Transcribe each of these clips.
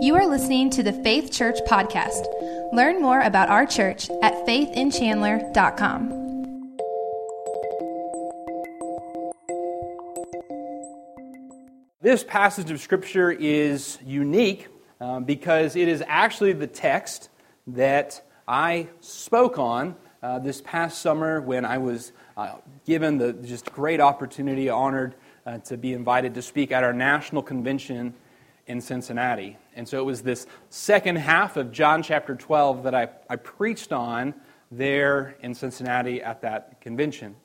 You are listening to the Faith Church podcast. Learn more about our church at faithinchandler.com. This passage of Scripture is unique um, because it is actually the text that I spoke on uh, this past summer when I was uh, given the just great opportunity, honored uh, to be invited to speak at our national convention in Cincinnati. And so it was this second half of John chapter 12 that I, I preached on there in Cincinnati at that convention.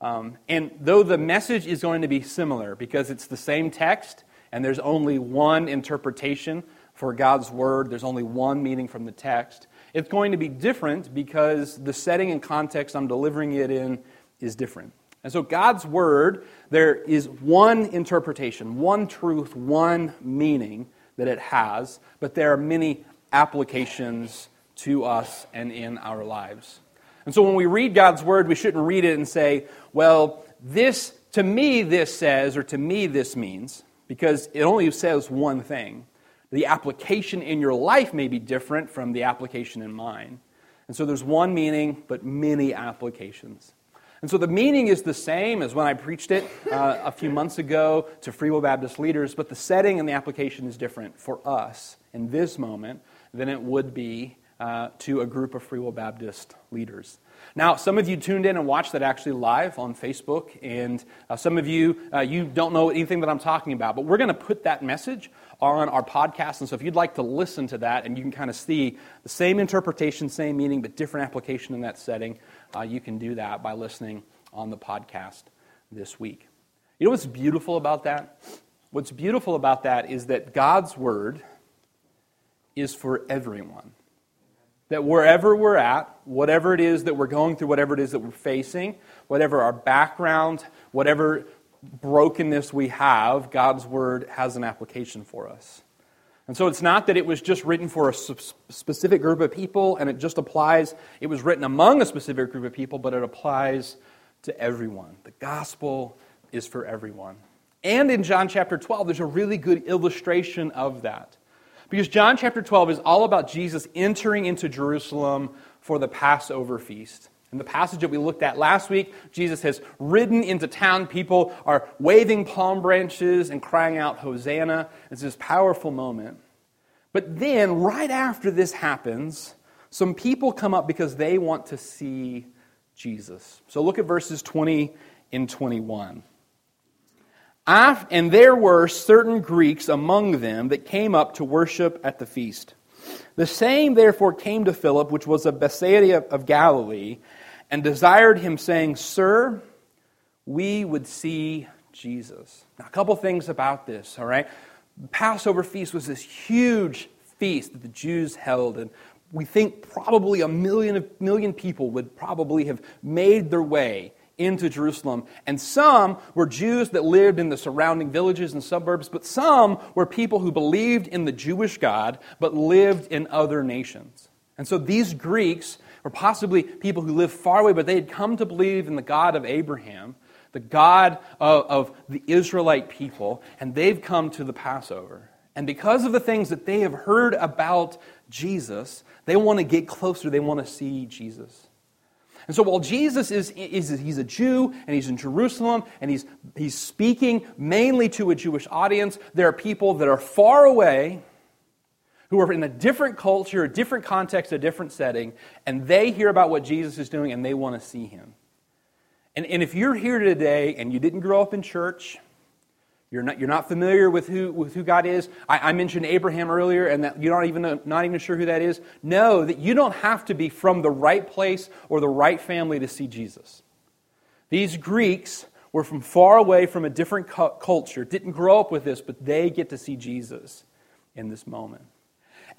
Um, and though the message is going to be similar because it's the same text and there's only one interpretation for God's word, there's only one meaning from the text, it's going to be different because the setting and context I'm delivering it in is different. And so, God's word, there is one interpretation, one truth, one meaning that it has, but there are many applications to us and in our lives. And so, when we read God's word, we shouldn't read it and say, well, this, to me, this says, or to me, this means, because it only says one thing. The application in your life may be different from the application in mine. And so, there's one meaning, but many applications. And so the meaning is the same as when I preached it uh, a few months ago to Free Will Baptist leaders, but the setting and the application is different for us in this moment than it would be uh, to a group of Free Will Baptist leaders. Now, some of you tuned in and watched that actually live on Facebook, and uh, some of you, uh, you don't know anything that I'm talking about, but we're going to put that message on our podcast. And so if you'd like to listen to that and you can kind of see the same interpretation, same meaning, but different application in that setting, uh, you can do that by listening on the podcast this week. You know what's beautiful about that? What's beautiful about that is that God's Word is for everyone. That wherever we're at, whatever it is that we're going through, whatever it is that we're facing, whatever our background, whatever brokenness we have, God's Word has an application for us. And so it's not that it was just written for a specific group of people and it just applies, it was written among a specific group of people, but it applies to everyone. The gospel is for everyone. And in John chapter 12, there's a really good illustration of that. Because John chapter 12 is all about Jesus entering into Jerusalem for the Passover feast. In the passage that we looked at last week, Jesus has ridden into town. People are waving palm branches and crying out, Hosanna. It's this powerful moment. But then, right after this happens, some people come up because they want to see Jesus. So look at verses 20 and 21. And there were certain Greeks among them that came up to worship at the feast. The same therefore came to Philip, which was of Bethsaida of Galilee and desired him, saying, Sir, we would see Jesus. Now, a couple things about this, all right? Passover feast was this huge feast that the Jews held, and we think probably a million, million people would probably have made their way into Jerusalem. And some were Jews that lived in the surrounding villages and suburbs, but some were people who believed in the Jewish God but lived in other nations. And so these Greeks or possibly people who lived far away, but they had come to believe in the God of Abraham, the God of, of the Israelite people, and they've come to the Passover. And because of the things that they have heard about Jesus, they want to get closer. They want to see Jesus. And so while Jesus is, is he's a Jew and he's in Jerusalem and he's, he's speaking mainly to a Jewish audience, there are people that are far away who are in a different culture, a different context, a different setting, and they hear about what Jesus is doing and they want to see him. And, and if you're here today and you didn't grow up in church, you're not, you're not familiar with who, with who God is. I, I mentioned Abraham earlier, and that you're not even, not even sure who that is. Know that you don't have to be from the right place or the right family to see Jesus. These Greeks were from far away from a different culture, didn't grow up with this, but they get to see Jesus in this moment.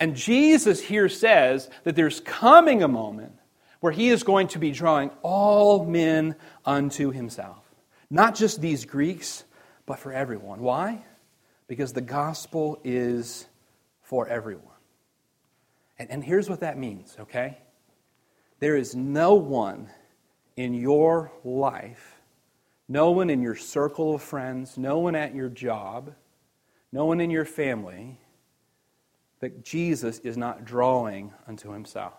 And Jesus here says that there's coming a moment where he is going to be drawing all men unto himself. Not just these Greeks, but for everyone. Why? Because the gospel is for everyone. And, and here's what that means, okay? There is no one in your life, no one in your circle of friends, no one at your job, no one in your family that Jesus is not drawing unto himself.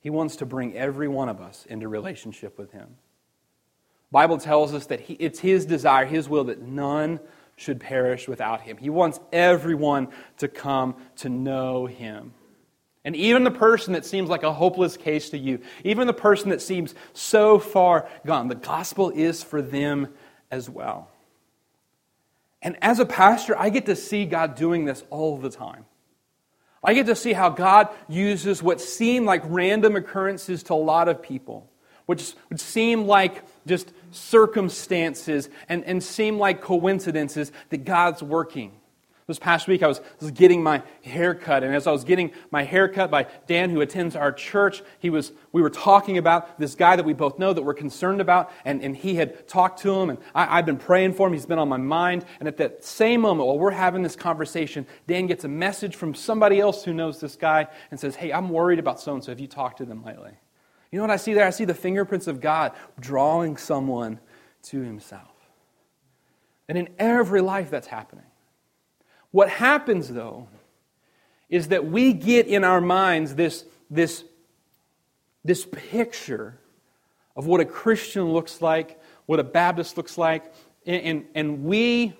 He wants to bring every one of us into relationship with him. Bible tells us that he, it's his desire, his will that none should perish without him. He wants everyone to come to know him. And even the person that seems like a hopeless case to you, even the person that seems so far gone, the gospel is for them as well. And as a pastor, I get to see God doing this all the time. I get to see how God uses what seem like random occurrences to a lot of people, which would seem like just circumstances and, and seem like coincidences that God's working. This past week, I was, getting my hair cut, and as I was getting my hair cut by Dan, who attends our church, he was, we were talking about this guy that we both know that we're concerned about, and, and he had talked to him, and I, I've been praying for him. He's been on my mind. And at that same moment, while we're having this conversation, Dan gets a message from somebody else who knows this guy and says, Hey, I'm worried about so and so. Have you talked to them lately? You know what I see there? I see the fingerprints of God drawing someone to himself. And in every life, that's happening. What happens, though, is that we get in our minds this, this, this picture of what a Christian looks like, what a Baptist looks like, and, and, and we,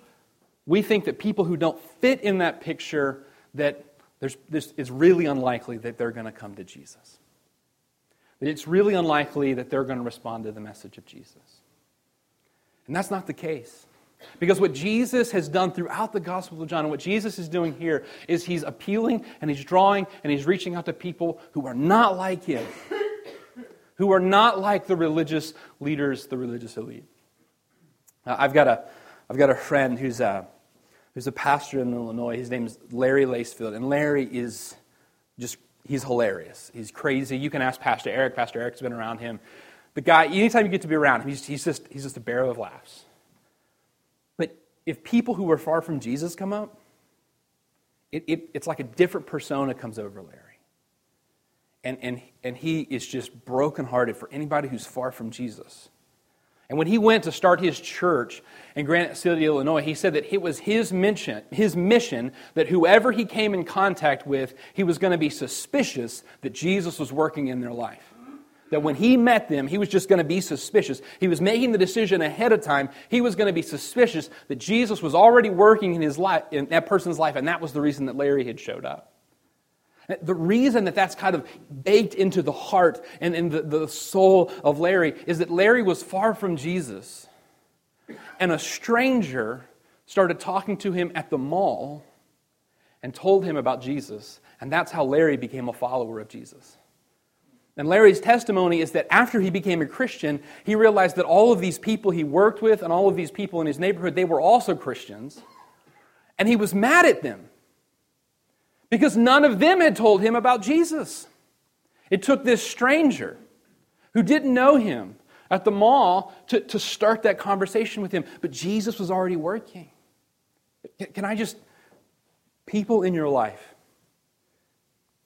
we think that people who don't fit in that picture, that there's, this, it's really unlikely that they're going to come to Jesus. That it's really unlikely that they're going to respond to the message of Jesus. And that's not the case. Because what Jesus has done throughout the Gospel of John, and what Jesus is doing here, is he's appealing and he's drawing and he's reaching out to people who are not like him, who are not like the religious leaders, the religious elite. Uh, I've, got a, I've got a friend who's a, who's a pastor in Illinois. His name is Larry Lacefield, and Larry is just, he's hilarious. He's crazy. You can ask Pastor Eric. Pastor Eric's been around him. The guy, anytime you get to be around him, he's, he's, just, he's just a barrel of laughs if people who were far from Jesus come up, it, it, it's like a different persona comes over Larry. And, and, and he is just brokenhearted for anybody who's far from Jesus. And when he went to start his church in Granite City, Illinois, he said that it was his mission, his mission that whoever he came in contact with, he was going to be suspicious that Jesus was working in their life that when he met them, he was just going to be suspicious. He was making the decision ahead of time. He was going to be suspicious that Jesus was already working in his life, in that person's life, and that was the reason that Larry had showed up. The reason that that's kind of baked into the heart and in the, the soul of Larry is that Larry was far from Jesus. And a stranger started talking to him at the mall and told him about Jesus. And that's how Larry became a follower of Jesus. And Larry's testimony is that after he became a Christian, he realized that all of these people he worked with and all of these people in his neighborhood, they were also Christians. And he was mad at them because none of them had told him about Jesus. It took this stranger who didn't know him at the mall to, to start that conversation with him. But Jesus was already working. Can I just, people in your life,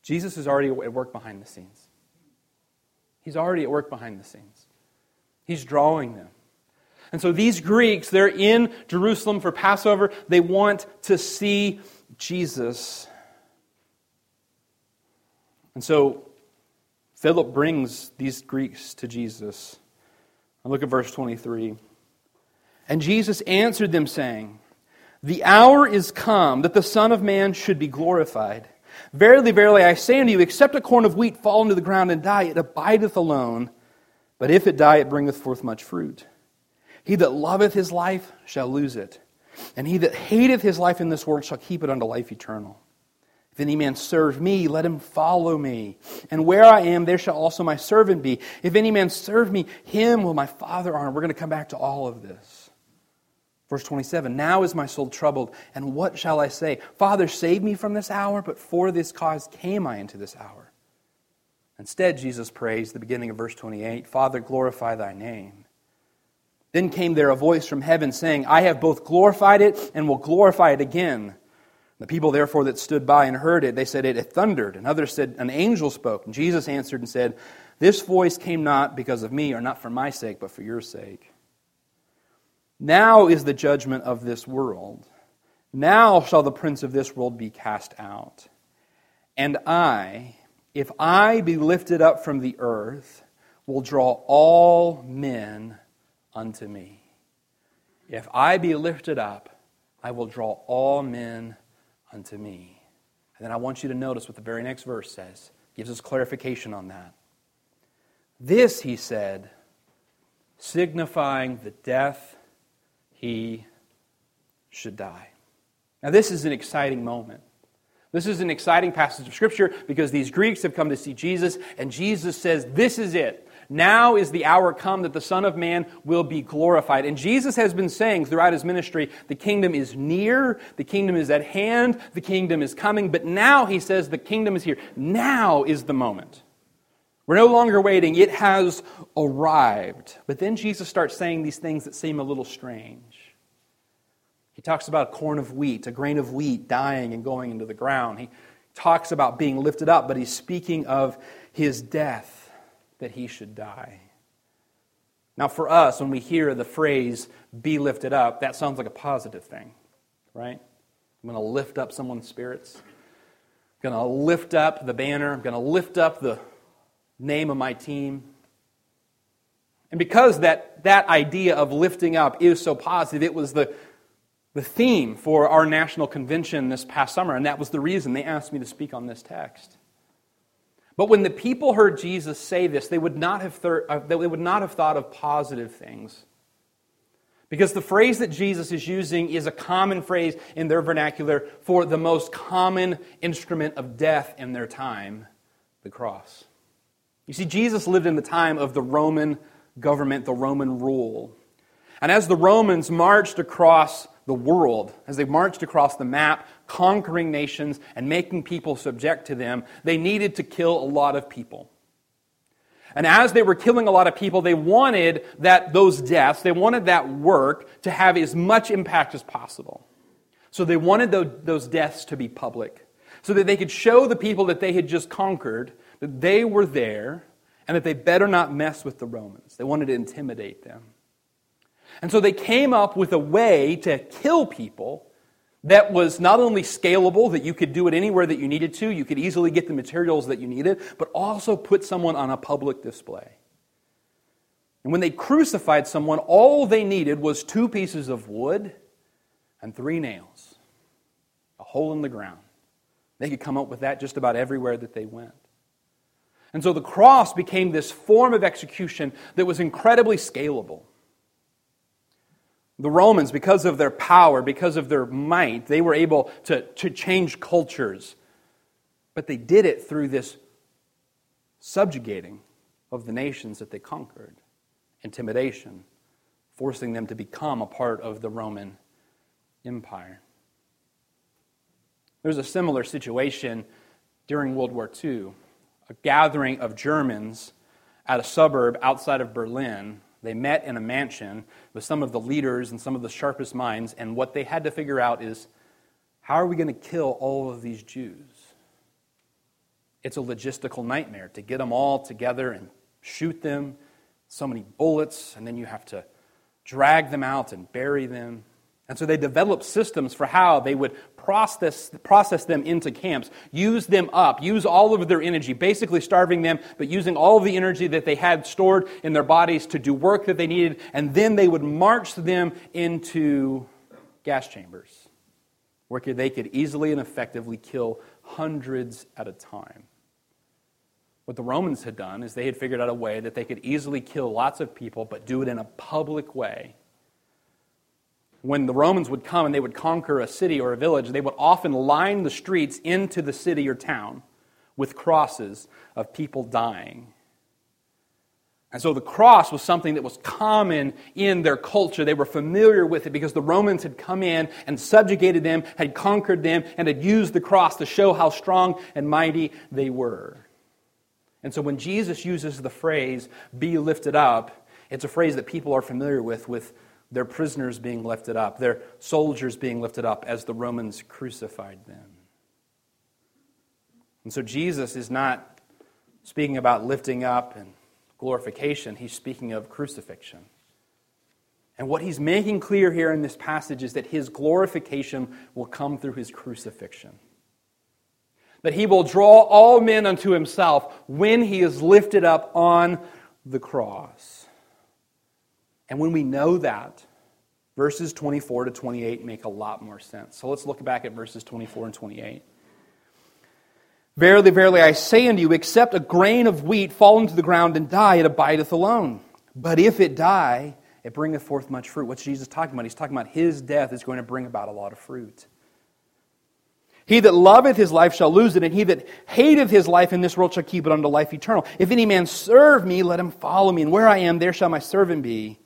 Jesus is already at work behind the scenes. He's already at work behind the scenes. He's drawing them. And so these Greeks, they're in Jerusalem for Passover. They want to see Jesus. And so Philip brings these Greeks to Jesus. And look at verse 23. And Jesus answered them, saying, The hour is come that the Son of Man should be glorified. Verily, verily, I say unto you, except a corn of wheat fall into the ground and die, it abideth alone. But if it die, it bringeth forth much fruit. He that loveth his life shall lose it, and he that hateth his life in this world shall keep it unto life eternal. If any man serve me, let him follow me. And where I am, there shall also my servant be. If any man serve me, him will my Father honor. We're going to come back to all of this. Verse 27 Now is my soul troubled, and what shall I say? Father, save me from this hour, but for this cause came I into this hour. Instead, Jesus prays, the beginning of verse 28 Father, glorify thy name. Then came there a voice from heaven saying, I have both glorified it and will glorify it again. The people, therefore, that stood by and heard it, they said, It thundered. And others said, An angel spoke. And Jesus answered and said, This voice came not because of me, or not for my sake, but for your sake. Now is the judgment of this world. Now shall the prince of this world be cast out. And I, if I be lifted up from the earth, will draw all men unto me. If I be lifted up, I will draw all men unto me. And then I want you to notice what the very next verse says. It Gives us clarification on that. This, he said, signifying the death he should die. Now, this is an exciting moment. This is an exciting passage of Scripture because these Greeks have come to see Jesus, and Jesus says, This is it. Now is the hour come that the Son of Man will be glorified. And Jesus has been saying throughout his ministry, the kingdom is near, the kingdom is at hand, the kingdom is coming. But now he says, the kingdom is here. Now is the moment. We're no longer waiting, it has arrived. But then Jesus starts saying these things that seem a little strange. He talks about a corn of wheat, a grain of wheat dying and going into the ground. He talks about being lifted up, but he's speaking of his death, that he should die. Now, for us, when we hear the phrase be lifted up, that sounds like a positive thing, right? I'm going to lift up someone's spirits. I'm going to lift up the banner. I'm going to lift up the name of my team. And because that, that idea of lifting up is so positive, it was the, the theme for our national convention this past summer, and that was the reason they asked me to speak on this text. But when the people heard Jesus say this, they would not have, thir- uh, they would not have thought of positive things. Because the phrase that Jesus is using is a common phrase in their vernacular for the most common instrument of death in their time the cross. You see, Jesus lived in the time of the Roman government, the Roman rule. And as the Romans marched across the world, as they marched across the map, conquering nations and making people subject to them, they needed to kill a lot of people. And as they were killing a lot of people, they wanted that those deaths, they wanted that work to have as much impact as possible. So they wanted those deaths to be public, so that they could show the people that they had just conquered that they were there and that they better not mess with the Romans. They wanted to intimidate them. And so they came up with a way to kill people that was not only scalable, that you could do it anywhere that you needed to, you could easily get the materials that you needed, but also put someone on a public display. And when they crucified someone, all they needed was two pieces of wood and three nails, a hole in the ground. They could come up with that just about everywhere that they went. And so the cross became this form of execution that was incredibly scalable. The Romans, because of their power, because of their might, they were able to, to change cultures. But they did it through this subjugating of the nations that they conquered, intimidation, forcing them to become a part of the Roman Empire. There's a similar situation during World War II a gathering of Germans at a suburb outside of Berlin. They met in a mansion with some of the leaders and some of the sharpest minds, and what they had to figure out is how are we going to kill all of these Jews? It's a logistical nightmare to get them all together and shoot them, so many bullets, and then you have to drag them out and bury them. And so they developed systems for how they would process, process them into camps, use them up, use all of their energy, basically starving them, but using all of the energy that they had stored in their bodies to do work that they needed, and then they would march them into gas chambers, where they could easily and effectively kill hundreds at a time. What the Romans had done is they had figured out a way that they could easily kill lots of people, but do it in a public way when the Romans would come and they would conquer a city or a village, they would often line the streets into the city or town with crosses of people dying. And so the cross was something that was common in their culture. They were familiar with it because the Romans had come in and subjugated them, had conquered them, and had used the cross to show how strong and mighty they were. And so when Jesus uses the phrase, be lifted up, it's a phrase that people are familiar with, with their prisoners being lifted up, their soldiers being lifted up as the Romans crucified them. And so Jesus is not speaking about lifting up and glorification, he's speaking of crucifixion. And what he's making clear here in this passage is that his glorification will come through his crucifixion. that he will draw all men unto himself when he is lifted up on the cross. And when we know that, verses 24 to 28 make a lot more sense. So let's look back at verses 24 and 28. Verily, verily, I say unto you, except a grain of wheat fall into the ground and die, it abideth alone. But if it die, it bringeth forth much fruit. What's Jesus talking about? He's talking about his death is going to bring about a lot of fruit. He that loveth his life shall lose it, and he that hateth his life in this world shall keep it unto life eternal. If any man serve me, let him follow me, and where I am, there shall my servant be.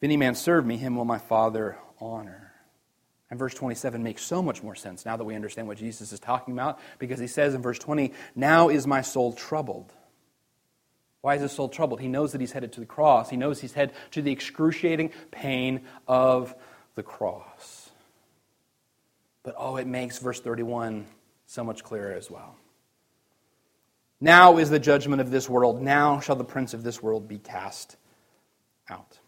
If any man serve me, him will my Father honor. And verse 27 makes so much more sense now that we understand what Jesus is talking about, because he says in verse 20, Now is my soul troubled. Why is his soul troubled? He knows that he's headed to the cross. He knows he's headed to the excruciating pain of the cross. But oh, it makes verse 31 so much clearer as well. Now is the judgment of this world. Now shall the prince of this world be cast out.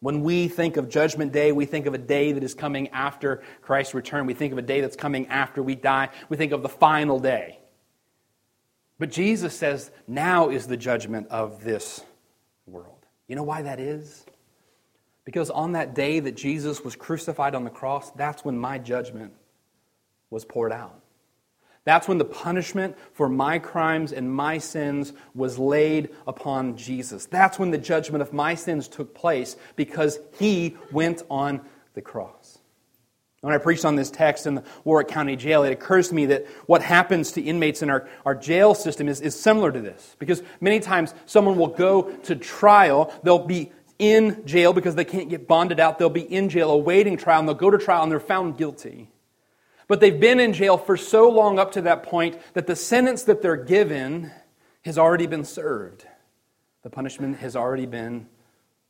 When we think of Judgment Day, we think of a day that is coming after Christ's return. We think of a day that's coming after we die. We think of the final day. But Jesus says, now is the judgment of this world. You know why that is? Because on that day that Jesus was crucified on the cross, that's when my judgment was poured out. That's when the punishment for my crimes and my sins was laid upon Jesus. That's when the judgment of my sins took place because he went on the cross. When I preached on this text in the Warrick County Jail, it occurs to me that what happens to inmates in our, our jail system is, is similar to this. Because many times someone will go to trial, they'll be in jail because they can't get bonded out. They'll be in jail awaiting trial, and they'll go to trial and they're found guilty. But they've been in jail for so long up to that point that the sentence that they're given has already been served. The punishment has already been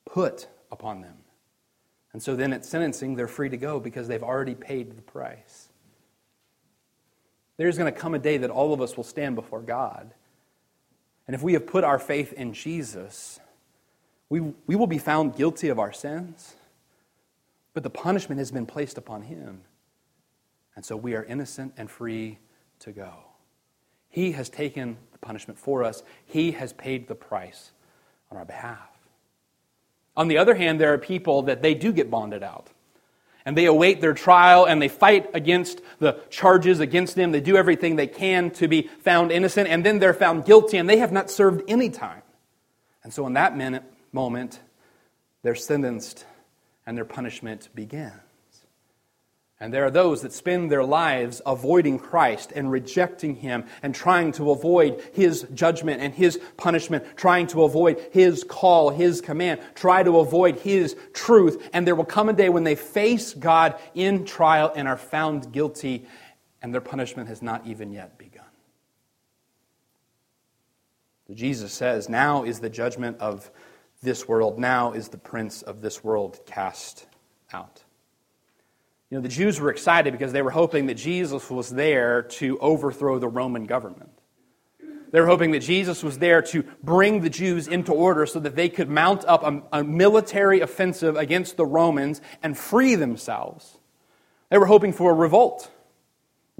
put upon them. And so then at sentencing, they're free to go because they've already paid the price. There's going to come a day that all of us will stand before God. And if we have put our faith in Jesus, we, we will be found guilty of our sins, but the punishment has been placed upon him. And so we are innocent and free to go. He has taken the punishment for us, He has paid the price on our behalf. On the other hand, there are people that they do get bonded out. And they await their trial and they fight against the charges against them. They do everything they can to be found innocent, and then they're found guilty and they have not served any time. And so, in that minute, moment, they're sentenced and their punishment begins. And there are those that spend their lives avoiding Christ and rejecting Him and trying to avoid His judgment and His punishment, trying to avoid His call, His command, try to avoid His truth. And there will come a day when they face God in trial and are found guilty, and their punishment has not even yet begun. Jesus says, Now is the judgment of this world. Now is the prince of this world cast out. You know, the Jews were excited because they were hoping that Jesus was there to overthrow the Roman government. They were hoping that Jesus was there to bring the Jews into order so that they could mount up a, a, military offensive against the Romans and free themselves. They were hoping for a revolt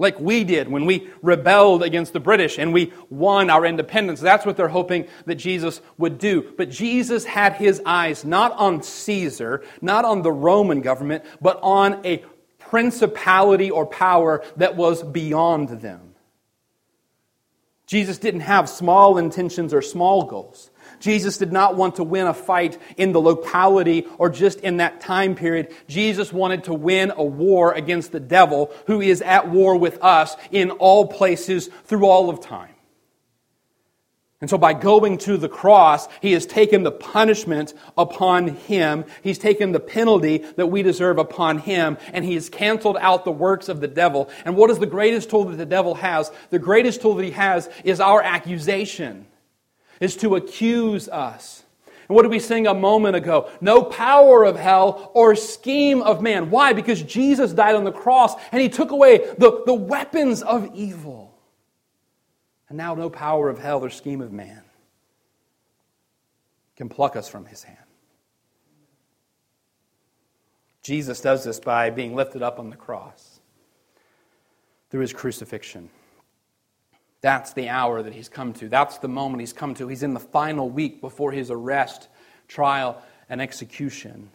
like we did when we rebelled against the British and we won our independence. That's what they're hoping that Jesus would do. But Jesus had his eyes not on Caesar, not on the Roman government, but on a principality or power that was beyond them. Jesus didn't have small intentions or small goals. Jesus did not want to win a fight in the locality or just in that time period. Jesus wanted to win a war against the devil who is at war with us in all places through all of time. And so, by going to the cross, he has taken the punishment upon him. He's taken the penalty that we deserve upon him, and he has canceled out the works of the devil. And what is the greatest tool that the devil has? The greatest tool that he has is our accusation is to accuse us. And what did we sing a moment ago? No power of hell or scheme of man. Why? Because Jesus died on the cross and he took away the, the weapons of evil. And now no power of hell or scheme of man can pluck us from his hand. Jesus does this by being lifted up on the cross through his crucifixion. That's the hour that he's come to. That's the moment he's come to. He's in the final week before his arrest, trial, and execution.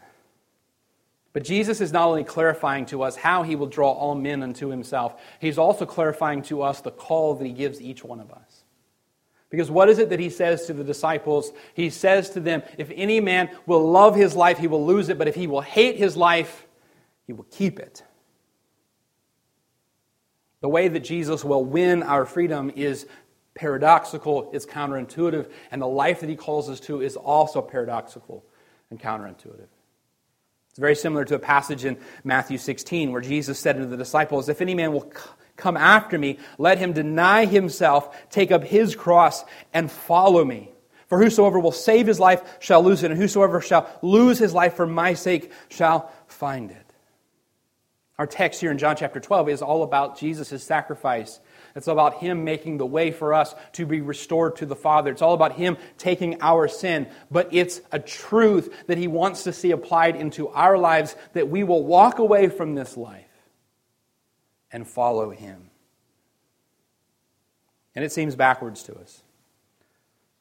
But Jesus is not only clarifying to us how he will draw all men unto himself, he's also clarifying to us the call that he gives each one of us. Because what is it that he says to the disciples? He says to them, If any man will love his life, he will lose it, but if he will hate his life, he will keep it. The way that Jesus will win our freedom is paradoxical, it's counterintuitive, and the life that he calls us to is also paradoxical and counterintuitive. It's very similar to a passage in Matthew 16 where Jesus said to the disciples, If any man will come after me, let him deny himself, take up his cross, and follow me. For whosoever will save his life shall lose it, and whosoever shall lose his life for my sake shall find it. Our text here in John chapter 12 is all about Jesus' sacrifice. It's about Him making the way for us to be restored to the Father. It's all about Him taking our sin. But it's a truth that He wants to see applied into our lives that we will walk away from this life and follow Him. And it seems backwards to us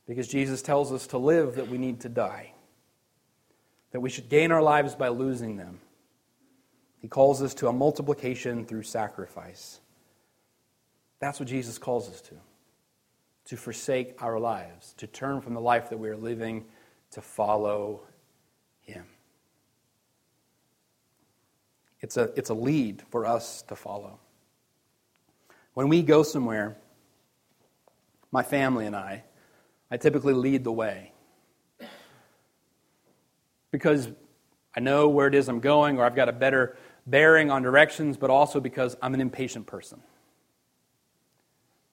because Jesus tells us to live that we need to die, that we should gain our lives by losing them. He calls us to a multiplication through sacrifice. That's what Jesus calls us to to forsake our lives, to turn from the life that we are living, to follow Him. It's a, it's a lead for us to follow. When we go somewhere, my family and I, I typically lead the way. Because I know where it is I'm going, or I've got a better bearing on directions, but also because I'm an impatient person.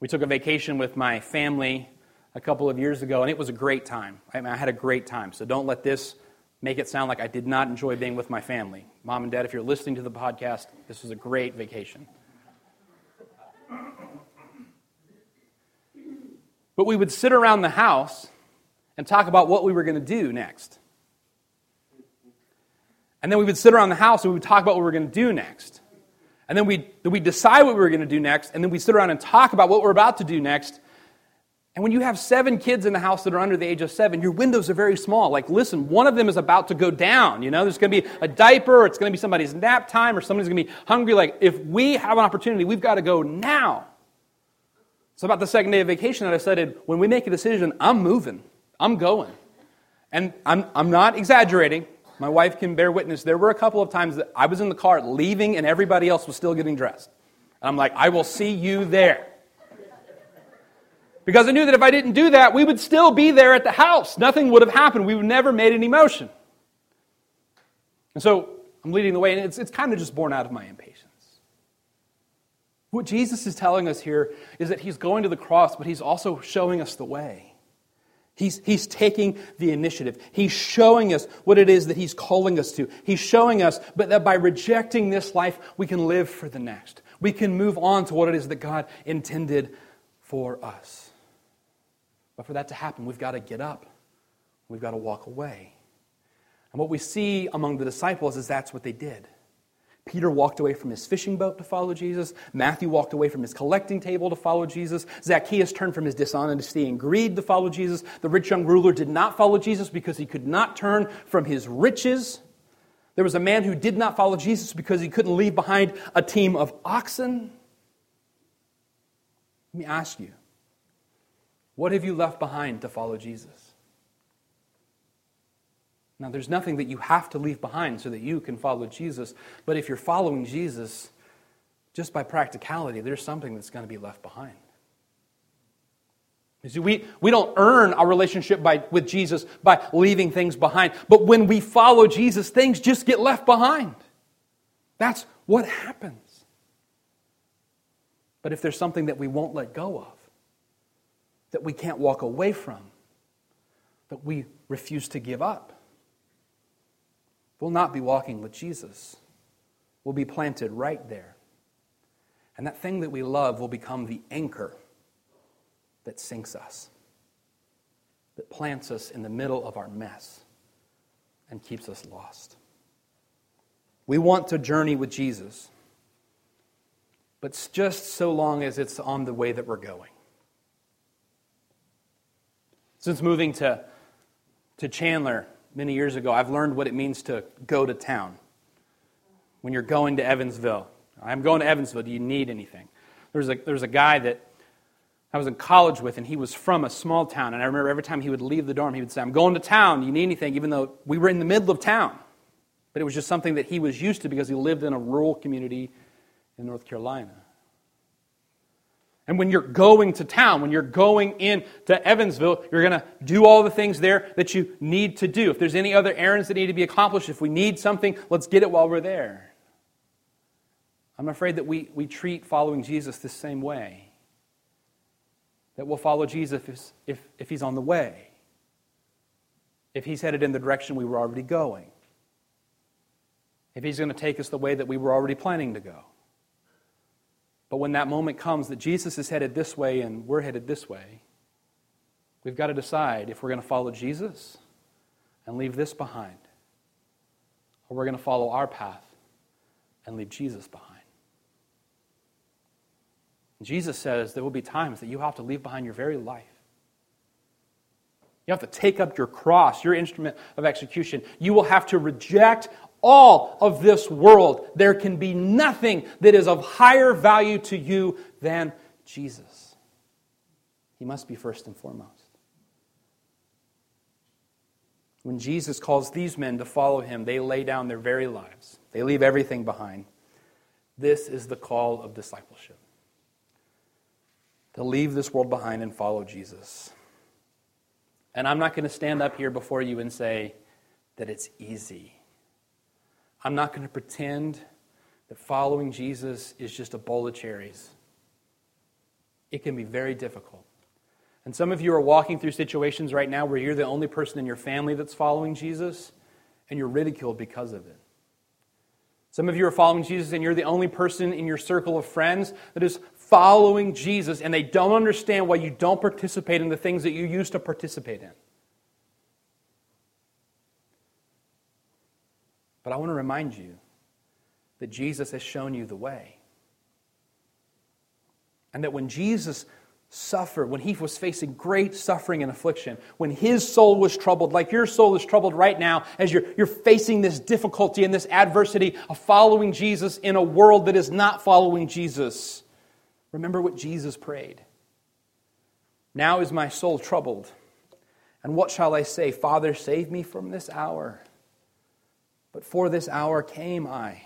We took a vacation with my family a couple of years ago, and it was a great time. I, mean, I had a great time. So don't let this make it sound like I did not enjoy being with my family. Mom and dad, if you're listening to the podcast, this was a great vacation. But we would sit around the house and talk about what we were going to do next. And then we would sit around the house and we would talk about what we were going to do next. And then we'd, we'd decide what we were going to do next, and then we'd sit around and talk about what we're about to do next. And when you have seven kids in the house that are under the age of seven, your windows are very small. Like, listen, one of them is about to go down. You know, there's going to be a diaper, or it's going to be somebody's nap time, or somebody's going to be hungry. Like, if we have an opportunity, we've got to go now. So, about the second day of vacation that I said, when we make a decision, I'm moving, I'm going. And I'm, I'm not exaggerating. My wife can bear witness. There were a couple of times that I was in the car leaving and everybody else was still getting dressed. And I'm like, I will see you there. Because I knew that if I didn't do that, we would still be there at the house. Nothing would have happened. We would never made any motion. And so I'm leading the way, and it's, it's kind of just born out of my impatience. What Jesus is telling us here is that he's going to the cross, but he's also showing us the way. He's, he's taking the initiative. He's showing us what it is that He's calling us to. He's showing us but that by rejecting this life, we can live for the next. We can move on to what it is that God intended for us. But for that to happen, we've got to get up. We've got to walk away. And what we see among the disciples is that's what they did. Peter walked away from his fishing boat to follow Jesus. Matthew walked away from his collecting table to follow Jesus. Zacchaeus turned from his dishonesty and greed to follow Jesus. The rich young ruler did not follow Jesus because he could not turn from his riches. There was a man who did not follow Jesus because he couldn't leave behind a team of oxen. Let me ask you what have you left behind to follow Jesus? Now, there's nothing that you have to leave behind so that you can follow Jesus. But if you're following Jesus, just by practicality, there's something that's going to be left behind. You see, we, we don't earn our relationship by, with Jesus by leaving things behind. But when we follow Jesus, things just get left behind. That's what happens. But if there's something that we won't let go of, that we can't walk away from, that we refuse to give up, We'll not be walking with Jesus. We'll be planted right there. And that thing that we love will become the anchor that sinks us, that plants us in the middle of our mess and keeps us lost. We want to journey with Jesus, but just so long as it's on the way that we're going. Since moving to, to Chandler many years ago, I've learned what it means to go to town. When you're going to Evansville, I'm going to Evansville, do you need anything? There's a, there's a guy that I was in college with, and he was from a small town. And I remember every time he would leave the dorm, he would say, I'm going to town. Do you need anything? Even though we were in the middle of town. But it was just something that he was used to because he lived in a rural community in North Carolina. And when you're going to town, when you're going into Evansville, you're going to do all the things there that you need to do. If there's any other errands that need to be accomplished, if we need something, let's get it while we're there. I'm afraid that we, we treat following Jesus the same way that we'll follow Jesus if, if, if he's on the way, if he's headed in the direction we were already going, if he's going to take us the way that we were already planning to go. But when that moment comes that Jesus is headed this way and we're headed this way, we've got to decide if we're going to follow Jesus and leave this behind, or we're going to follow our path and leave Jesus behind. And Jesus says there will be times that you have to leave behind your very life. You have to take up your cross, your instrument of execution. You will have to reject all of this world. There can be nothing that is of higher value to you than Jesus. He must be first and foremost. When Jesus calls these men to follow him, they lay down their very lives, they leave everything behind. This is the call of discipleship to leave this world behind and follow Jesus. And I'm not going to stand up here before you and say that it's easy. I'm not going to pretend that following Jesus is just a bowl of cherries. It can be very difficult. And some of you are walking through situations right now where you're the only person in your family that's following Jesus, and you're ridiculed because of it. Some of you are following Jesus, and you're the only person in your circle of friends that is following Jesus and they don't understand why you don't participate in the things that you used to participate in. But I want to remind you that Jesus has shown you the way. And that when Jesus suffered, when he was facing great suffering and affliction, when his soul was troubled, like your soul is troubled right now, as you're, you're facing this difficulty and this adversity of following Jesus in a world that is not following Jesus, Remember what Jesus prayed. Now is my soul troubled. And what shall I say? Father, save me from this hour. But for this hour came I.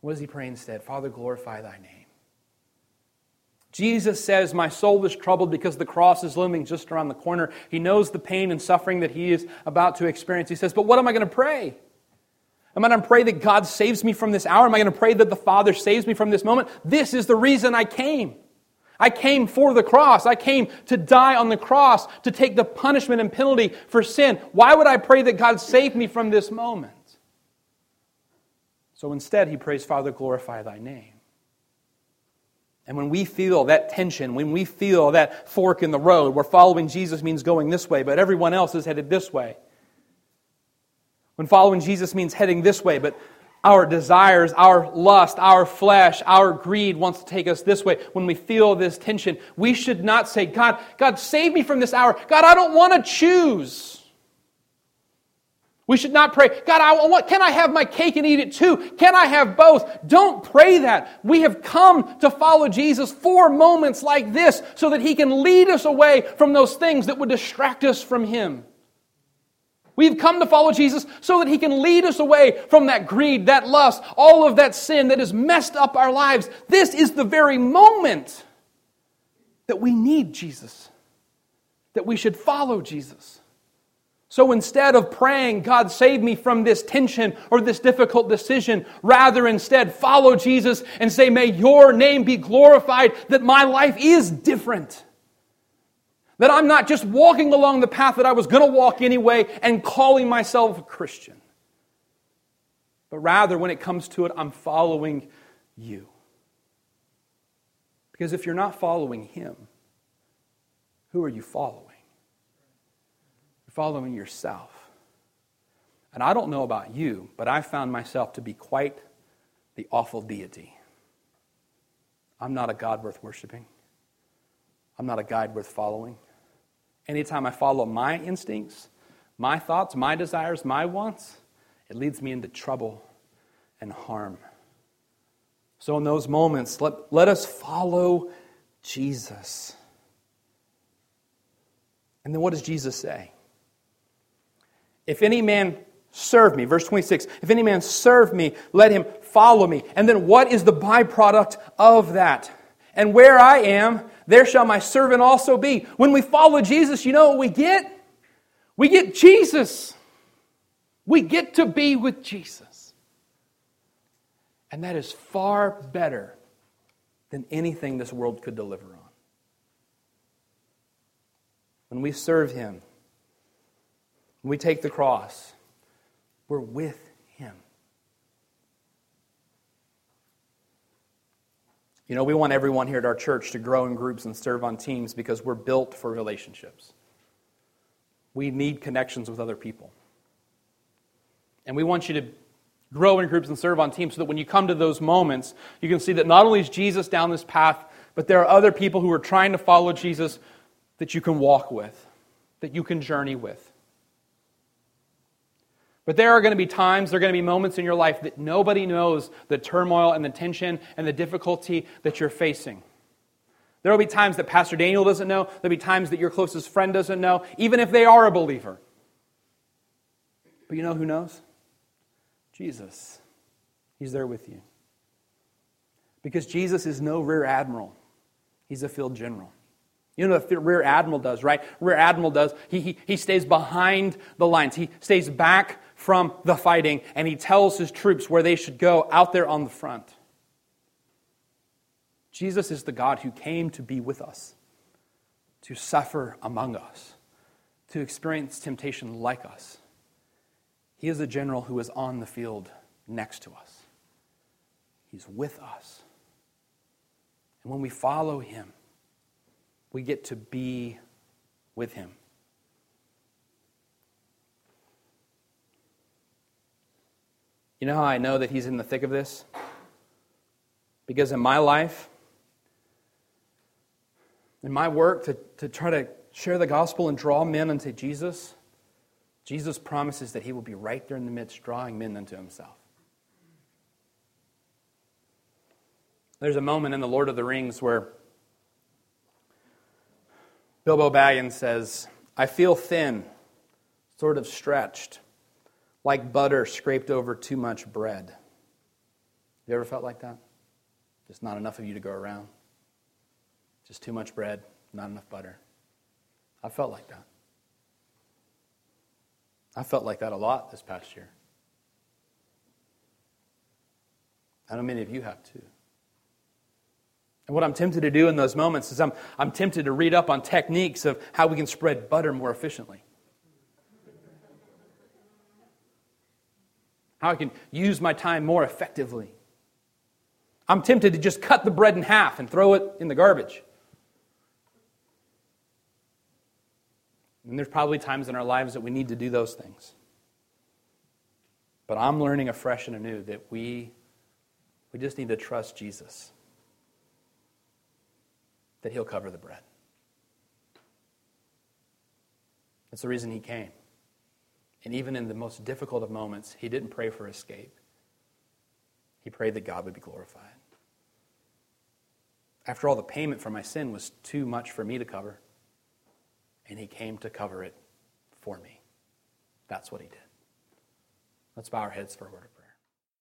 What does he pray instead? Father, glorify thy name. Jesus says, My soul is troubled because the cross is looming just around the corner. He knows the pain and suffering that he is about to experience. He says, But what am I going to pray? Am I going to pray that God saves me from this hour? Am I going to pray that the Father saves me from this moment? This is the reason I came. I came for the cross. I came to die on the cross to take the punishment and penalty for sin. Why would I pray that God save me from this moment? So instead, he prays, Father, glorify thy name. And when we feel that tension, when we feel that fork in the road where following Jesus means going this way, but everyone else is headed this way, when following Jesus means heading this way, but our desires, our lust, our flesh, our greed wants to take us this way. When we feel this tension, we should not say, God, God, save me from this hour. God, I don't want to choose. We should not pray, God, I want, can I have my cake and eat it too? Can I have both? Don't pray that. We have come to follow Jesus for moments like this so that he can lead us away from those things that would distract us from him. We've come to follow Jesus so that He can lead us away from that greed, that lust, all of that sin that has messed up our lives. This is the very moment that we need Jesus, that we should follow Jesus. So instead of praying, God, save me from this tension or this difficult decision, rather instead follow Jesus and say, May your name be glorified that my life is different. That I'm not just walking along the path that I was going to walk anyway and calling myself a Christian. But rather, when it comes to it, I'm following you. Because if you're not following Him, who are you following? You're following yourself. And I don't know about you, but I found myself to be quite the awful deity. I'm not a God worth worshiping. I'm not a guide worth following. Anytime I follow my instincts, my thoughts, my desires, my wants, it leads me into trouble and harm. So, in those moments, let, let us follow Jesus. And then what does Jesus say? If any man serve me, verse 26, if any man serve me, let him follow me. And then what is the byproduct of that? And where I am, there shall my servant also be. When we follow Jesus, you know what we get? We get Jesus. We get to be with Jesus. And that is far better than anything this world could deliver on. When we serve Him, when we take the cross, we're with Him. You know, we want everyone here at our church to grow in groups and serve on teams because we're built for relationships. We need connections with other people. And we want you to grow in groups and serve on teams so that when you come to those moments, you can see that not only is Jesus down this path, but there are other people who are trying to follow Jesus that you can walk with, that you can journey with. But there are going to be times, there are going to be moments in your life that nobody knows the turmoil and the tension and the difficulty that you're facing. There will be times that Pastor Daniel doesn't know. There'll be times that your closest friend doesn't know, even if they are a believer. But you know who knows? Jesus. He's there with you. Because Jesus is no rear admiral, he's a field general. You know what the rear admiral does, right? Rear admiral does, he, he, he stays behind the lines. He stays back from the fighting and he tells his troops where they should go out there on the front. Jesus is the God who came to be with us, to suffer among us, to experience temptation like us. He is a general who is on the field next to us. He's with us. And when we follow him, we get to be with him. You know how I know that He's in the thick of this? Because in my life, in my work to, to try to share the gospel and draw men unto Jesus, Jesus promises that He will be right there in the midst, drawing men unto Himself. There's a moment in The Lord of the Rings where Bilbo Baggins says, I feel thin, sort of stretched like butter scraped over too much bread. You ever felt like that? Just not enough of you to go around. Just too much bread, not enough butter. I felt like that. I felt like that a lot this past year. I know many of you have too. And what I'm tempted to do in those moments is I'm, I'm tempted to read up on techniques of how we can spread butter more efficiently. How I can use my time more effectively. I'm tempted to just cut the bread in half and throw it in the garbage. And there's probably times in our lives that we need to do those things. But I'm learning afresh and anew that we, we just need to trust Jesus, that He'll cover the bread. That's the reason He came. And even in the most difficult of moments, he didn't pray for escape. He prayed that God would be glorified. After all, the payment for my sin was too much for me to cover, and he came to cover it for me. That's what he did. Let's bow our heads for a word.